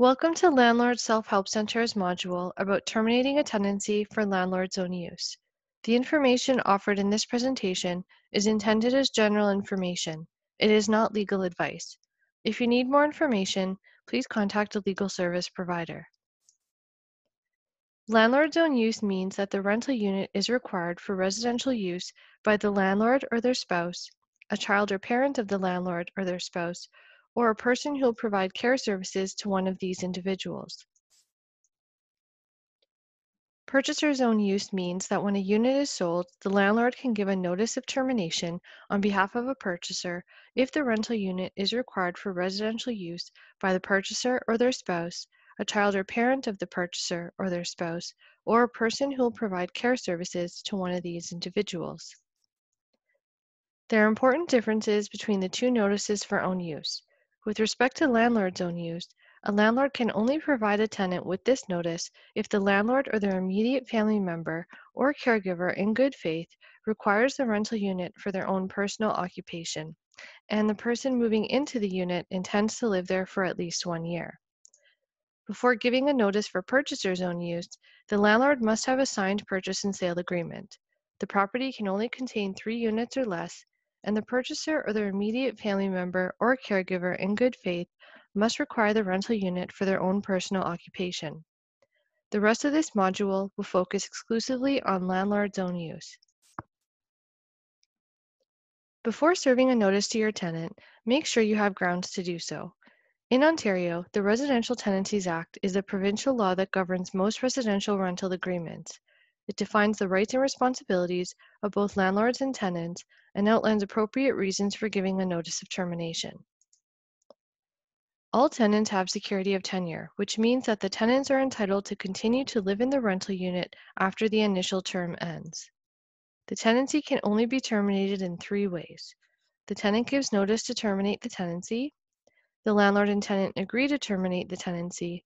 Welcome to Landlord Self-Help Center's module about terminating a tenancy for landlord's own use. The information offered in this presentation is intended as general information. It is not legal advice. If you need more information, please contact a legal service provider. Landlord's own use means that the rental unit is required for residential use by the landlord or their spouse, a child or parent of the landlord or their spouse, or a person who will provide care services to one of these individuals. Purchaser's own use means that when a unit is sold, the landlord can give a notice of termination on behalf of a purchaser if the rental unit is required for residential use by the purchaser or their spouse, a child or parent of the purchaser or their spouse, or a person who will provide care services to one of these individuals. There are important differences between the two notices for own use. With respect to landlord's own use, a landlord can only provide a tenant with this notice if the landlord or their immediate family member or caregiver in good faith requires the rental unit for their own personal occupation, and the person moving into the unit intends to live there for at least one year. Before giving a notice for purchaser's own use, the landlord must have a signed purchase and sale agreement. The property can only contain three units or less, and the purchaser or their immediate family member or caregiver in good faith must require the rental unit for their own personal occupation. The rest of this module will focus exclusively on landlord's own use. Before serving a notice to your tenant, make sure you have grounds to do so. In Ontario, the Residential Tenancies Act is the provincial law that governs most residential rental agreements. It defines the rights and responsibilities of both landlords and tenants and outlines appropriate reasons for giving a notice of termination. All tenants have security of tenure, which means that the tenants are entitled to continue to live in the rental unit after the initial term ends. The tenancy can only be terminated in three ways. The tenant gives notice to terminate the tenancy, the landlord and tenant agree to terminate the tenancy,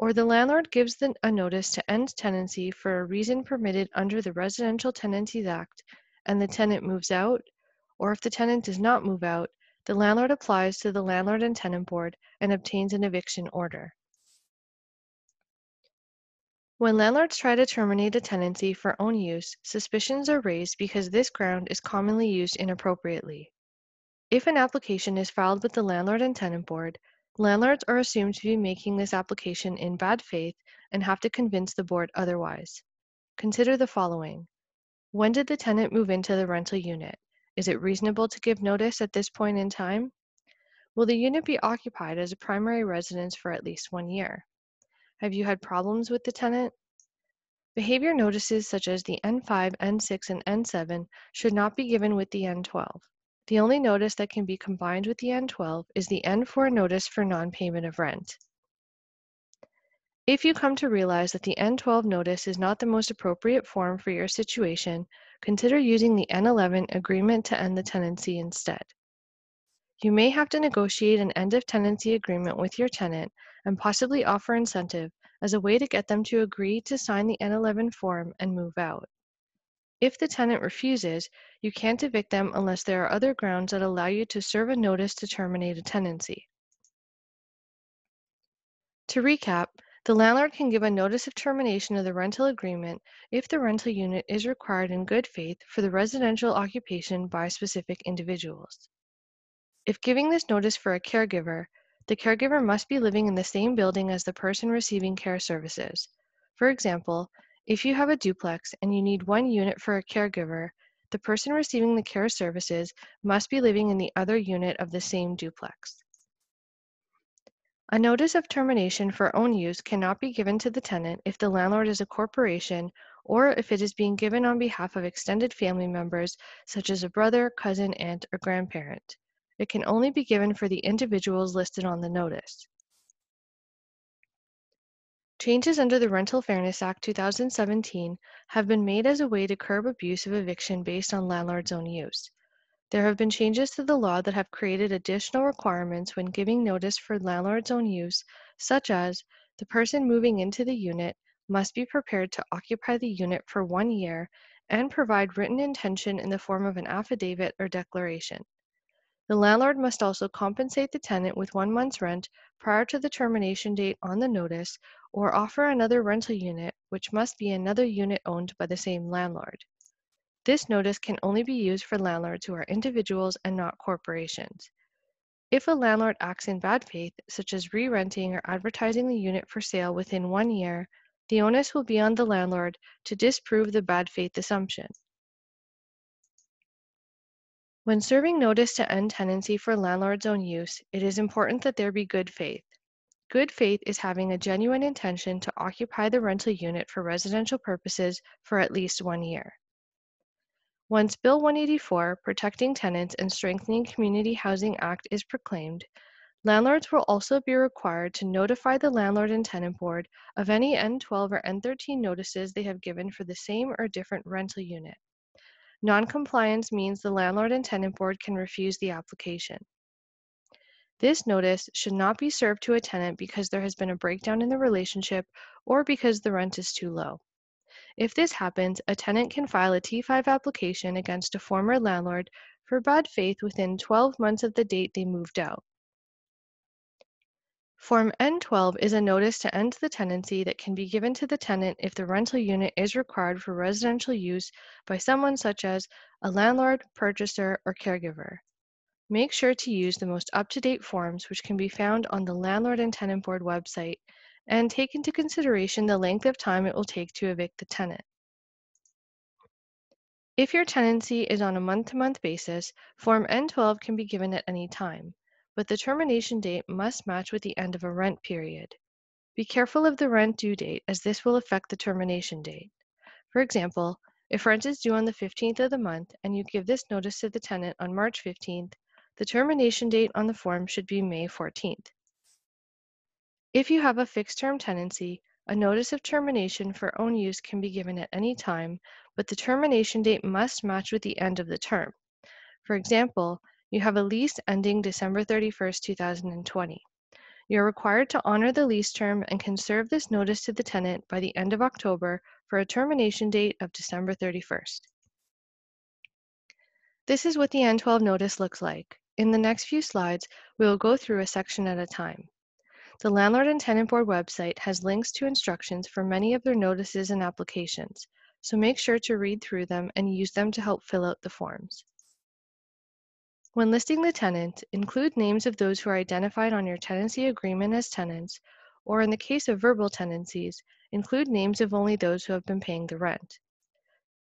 or the landlord gives the, a notice to end tenancy for a reason permitted under the Residential Tenancies Act and the tenant moves out, or if the tenant does not move out, the landlord applies to the Landlord and Tenant Board and obtains an eviction order. When landlords try to terminate a tenancy for own use, suspicions are raised because this ground is commonly used inappropriately. If an application is filed with the Landlord and Tenant Board, Landlords are assumed to be making this application in bad faith and have to convince the board otherwise. Consider the following. When did the tenant move into the rental unit? Is it reasonable to give notice at this point in time? Will the unit be occupied as a primary residence for at least one year? Have you had problems with the tenant? Behavior notices such as the N5, N6, and N7 should not be given with the N12. The only notice that can be combined with the N12 is the N4 notice for non-payment of rent. If you come to realize that the N12 notice is not the most appropriate form for your situation, consider using the N11 agreement to end the tenancy instead. You may have to negotiate an end of tenancy agreement with your tenant and possibly offer incentive as a way to get them to agree to sign the N11 form and move out. If the tenant refuses, you can't evict them unless there are other grounds that allow you to serve a notice to terminate a tenancy. To recap, the landlord can give a notice of termination of the rental agreement if the rental unit is required in good faith for the residential occupation by specific individuals. If giving this notice for a caregiver, the caregiver must be living in the same building as the person receiving care services. For example, if you have a duplex and you need one unit for a caregiver, the person receiving the care services must be living in the other unit of the same duplex. A notice of termination for own use cannot be given to the tenant if the landlord is a corporation or if it is being given on behalf of extended family members such as a brother, cousin, aunt, or grandparent. It can only be given for the individuals listed on the notice. Changes under the Rental Fairness Act 2017 have been made as a way to curb abuse of eviction based on landlord's own use. There have been changes to the law that have created additional requirements when giving notice for landlord's own use, such as the person moving into the unit must be prepared to occupy the unit for one year and provide written intention in the form of an affidavit or declaration. The landlord must also compensate the tenant with one month's rent prior to the termination date on the notice or offer another rental unit, which must be another unit owned by the same landlord. This notice can only be used for landlords who are individuals and not corporations. If a landlord acts in bad faith, such as re-renting or advertising the unit for sale within one year, the onus will be on the landlord to disprove the bad faith assumption. When serving notice to end tenancy for landlord's own use, it is important that there be good faith. Good faith is having a genuine intention to occupy the rental unit for residential purposes for at least one year. Once Bill 184, Protecting Tenants and Strengthening Community Housing Act is proclaimed, landlords will also be required to notify the Landlord and Tenant Board of any N12 or N13 notices they have given for the same or different rental unit. Noncompliance means the landlord and tenant board can refuse the application. This notice should not be served to a tenant because there has been a breakdown in the relationship or because the rent is too low. If this happens, a tenant can file a T5 application against a former landlord for bad faith within 12 months of the date they moved out. Form N12 is a notice to end the tenancy that can be given to the tenant if the rental unit is required for residential use by someone such as a landlord, purchaser, or caregiver. Make sure to use the most up-to-date forms which can be found on the Landlord and Tenant Board website and take into consideration the length of time it will take to evict the tenant. If your tenancy is on a month-to-month basis, Form N12 can be given at any time but the termination date must match with the end of a rent period. Be careful of the rent due date as this will affect the termination date. For example, if rent is due on the 15th of the month and you give this notice to the tenant on March 15th, the termination date on the form should be May 14th. If you have a fixed term tenancy, a notice of termination for own use can be given at any time, but the termination date must match with the end of the term. For example, you have a lease ending December 31st, 2020. You're required to honor the lease term and can serve this notice to the tenant by the end of October for a termination date of December 31st. This is what the N12 notice looks like. In the next few slides, we will go through a section at a time. The Landlord and Tenant Board website has links to instructions for many of their notices and applications, so make sure to read through them and use them to help fill out the forms. When listing the tenant, include names of those who are identified on your tenancy agreement as tenants, or in the case of verbal tenancies, include names of only those who have been paying the rent.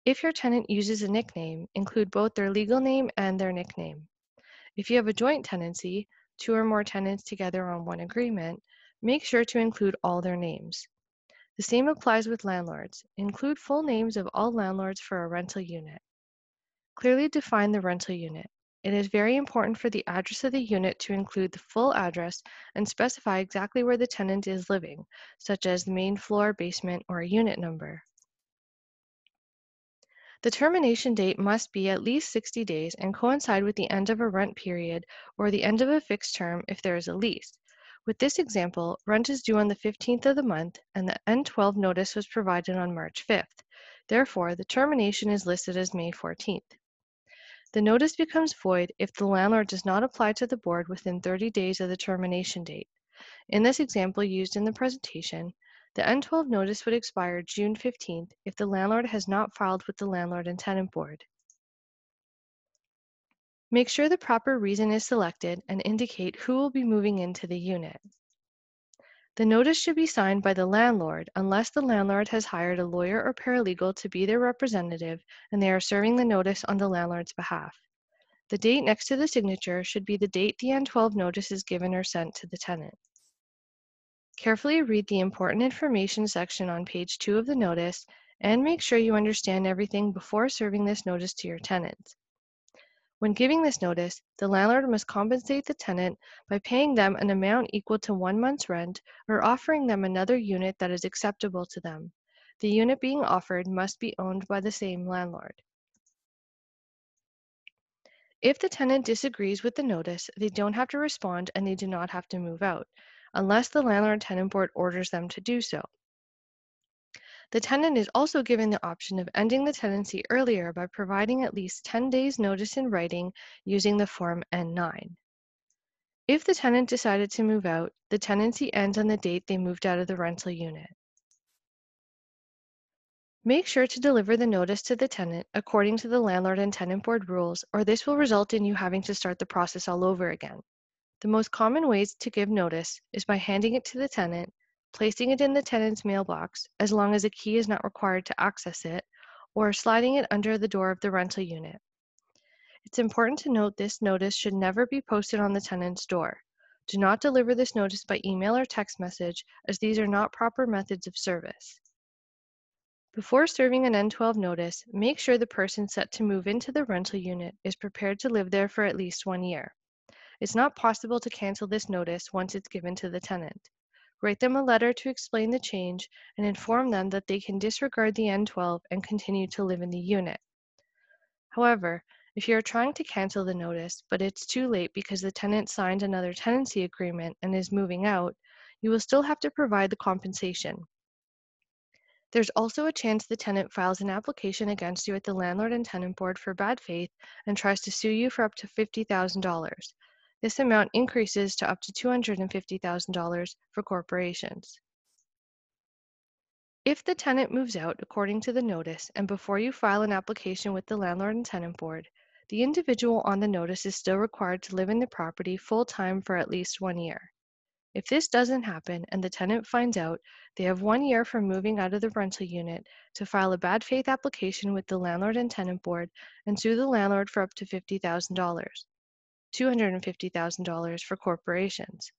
If your tenant uses a nickname, include both their legal name and their nickname. If you have a joint tenancy, two or more tenants together on one agreement, make sure to include all their names. The same applies with landlords. Include full names of all landlords for a rental unit. Clearly define the rental unit. It is very important for the address of the unit to include the full address and specify exactly where the tenant is living, such as the main floor, basement, or a unit number. The termination date must be at least 60 days and coincide with the end of a rent period or the end of a fixed term if there is a lease. With this example, rent is due on the 15th of the month and the N12 notice was provided on March 5th. Therefore, the termination is listed as May 14th. The notice becomes void if the landlord does not apply to the board within 30 days of the termination date. In this example used in the presentation, the N12 notice would expire June 15th if the landlord has not filed with the Landlord and Tenant Board. Make sure the proper reason is selected and indicate who will be moving into the unit. The notice should be signed by the landlord unless the landlord has hired a lawyer or paralegal to be their representative and they are serving the notice on the landlord's behalf. The date next to the signature should be the date the N12 notice is given or sent to the tenant. Carefully read the important information section on page 2 of the notice and make sure you understand everything before serving this notice to your tenants. When giving this notice, the landlord must compensate the tenant by paying them an amount equal to one month's rent or offering them another unit that is acceptable to them. The unit being offered must be owned by the same landlord. If the tenant disagrees with the notice, they don't have to respond and they do not have to move out, unless the landlord tenant board orders them to do so. The tenant is also given the option of ending the tenancy earlier by providing at least 10 days notice in writing using the Form N9. If the tenant decided to move out, the tenancy ends on the date they moved out of the rental unit. Make sure to deliver the notice to the tenant according to the Landlord and Tenant Board rules, or this will result in you having to start the process all over again. The most common ways to give notice is by handing it to the tenant, placing it in the tenant's mailbox, as long as a key is not required to access it, or sliding it under the door of the rental unit. It's important to note this notice should never be posted on the tenant's door. Do not deliver this notice by email or text message, as these are not proper methods of service. Before serving an N12 notice, make sure the person set to move into the rental unit is prepared to live there for at least one year. It's not possible to cancel this notice once it's given to the tenant. Write them a letter to explain the change and inform them that they can disregard the N12 and continue to live in the unit. However, if you are trying to cancel the notice, but it's too late because the tenant signed another tenancy agreement and is moving out, you will still have to provide the compensation. There's also a chance the tenant files an application against you at the Landlord and Tenant Board for bad faith and tries to sue you for up to $50,000. This amount increases to up to $250,000 for corporations. If the tenant moves out according to the notice and before you file an application with the Landlord and Tenant Board, the individual on the notice is still required to live in the property full-time for at least one year. If this doesn't happen and the tenant finds out, they have one year from moving out of the rental unit to file a bad faith application with the Landlord and Tenant Board and sue the landlord for up to $50,000, $250,000 for corporations.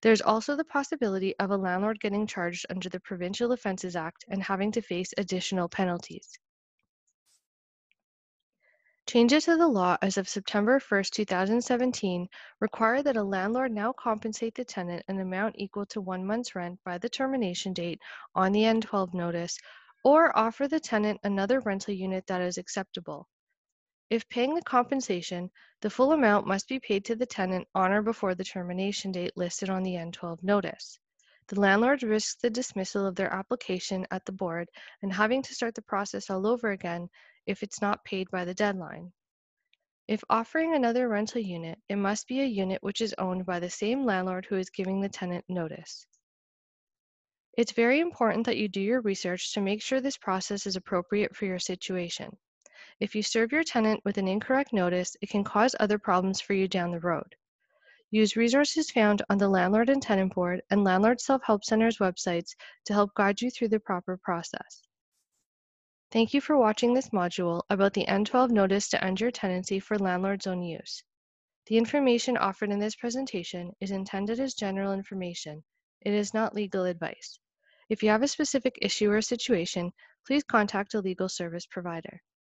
There's also the possibility of a landlord getting charged under the Provincial Offences Act and having to face additional penalties. Changes to the law as of September 1, 2017 require that a landlord now compensate the tenant an amount equal to one month's rent by the termination date on the N12 notice or offer the tenant another rental unit that is acceptable. If paying the compensation, the full amount must be paid to the tenant on or before the termination date listed on the N12 notice. The landlord risks the dismissal of their application at the board and having to start the process all over again if it's not paid by the deadline. If offering another rental unit, it must be a unit which is owned by the same landlord who is giving the tenant notice. It's very important that you do your research to make sure this process is appropriate for your situation. If you serve your tenant with an incorrect notice, it can cause other problems for you down the road. Use resources found on the Landlord and Tenant Board and Landlord Self-Help Center's websites to help guide you through the proper process. Thank you for watching this module about the N12 notice to end your tenancy for landlord's own use. The information offered in this presentation is intended as general information. It is not legal advice. If you have a specific issue or situation, please contact a legal service provider.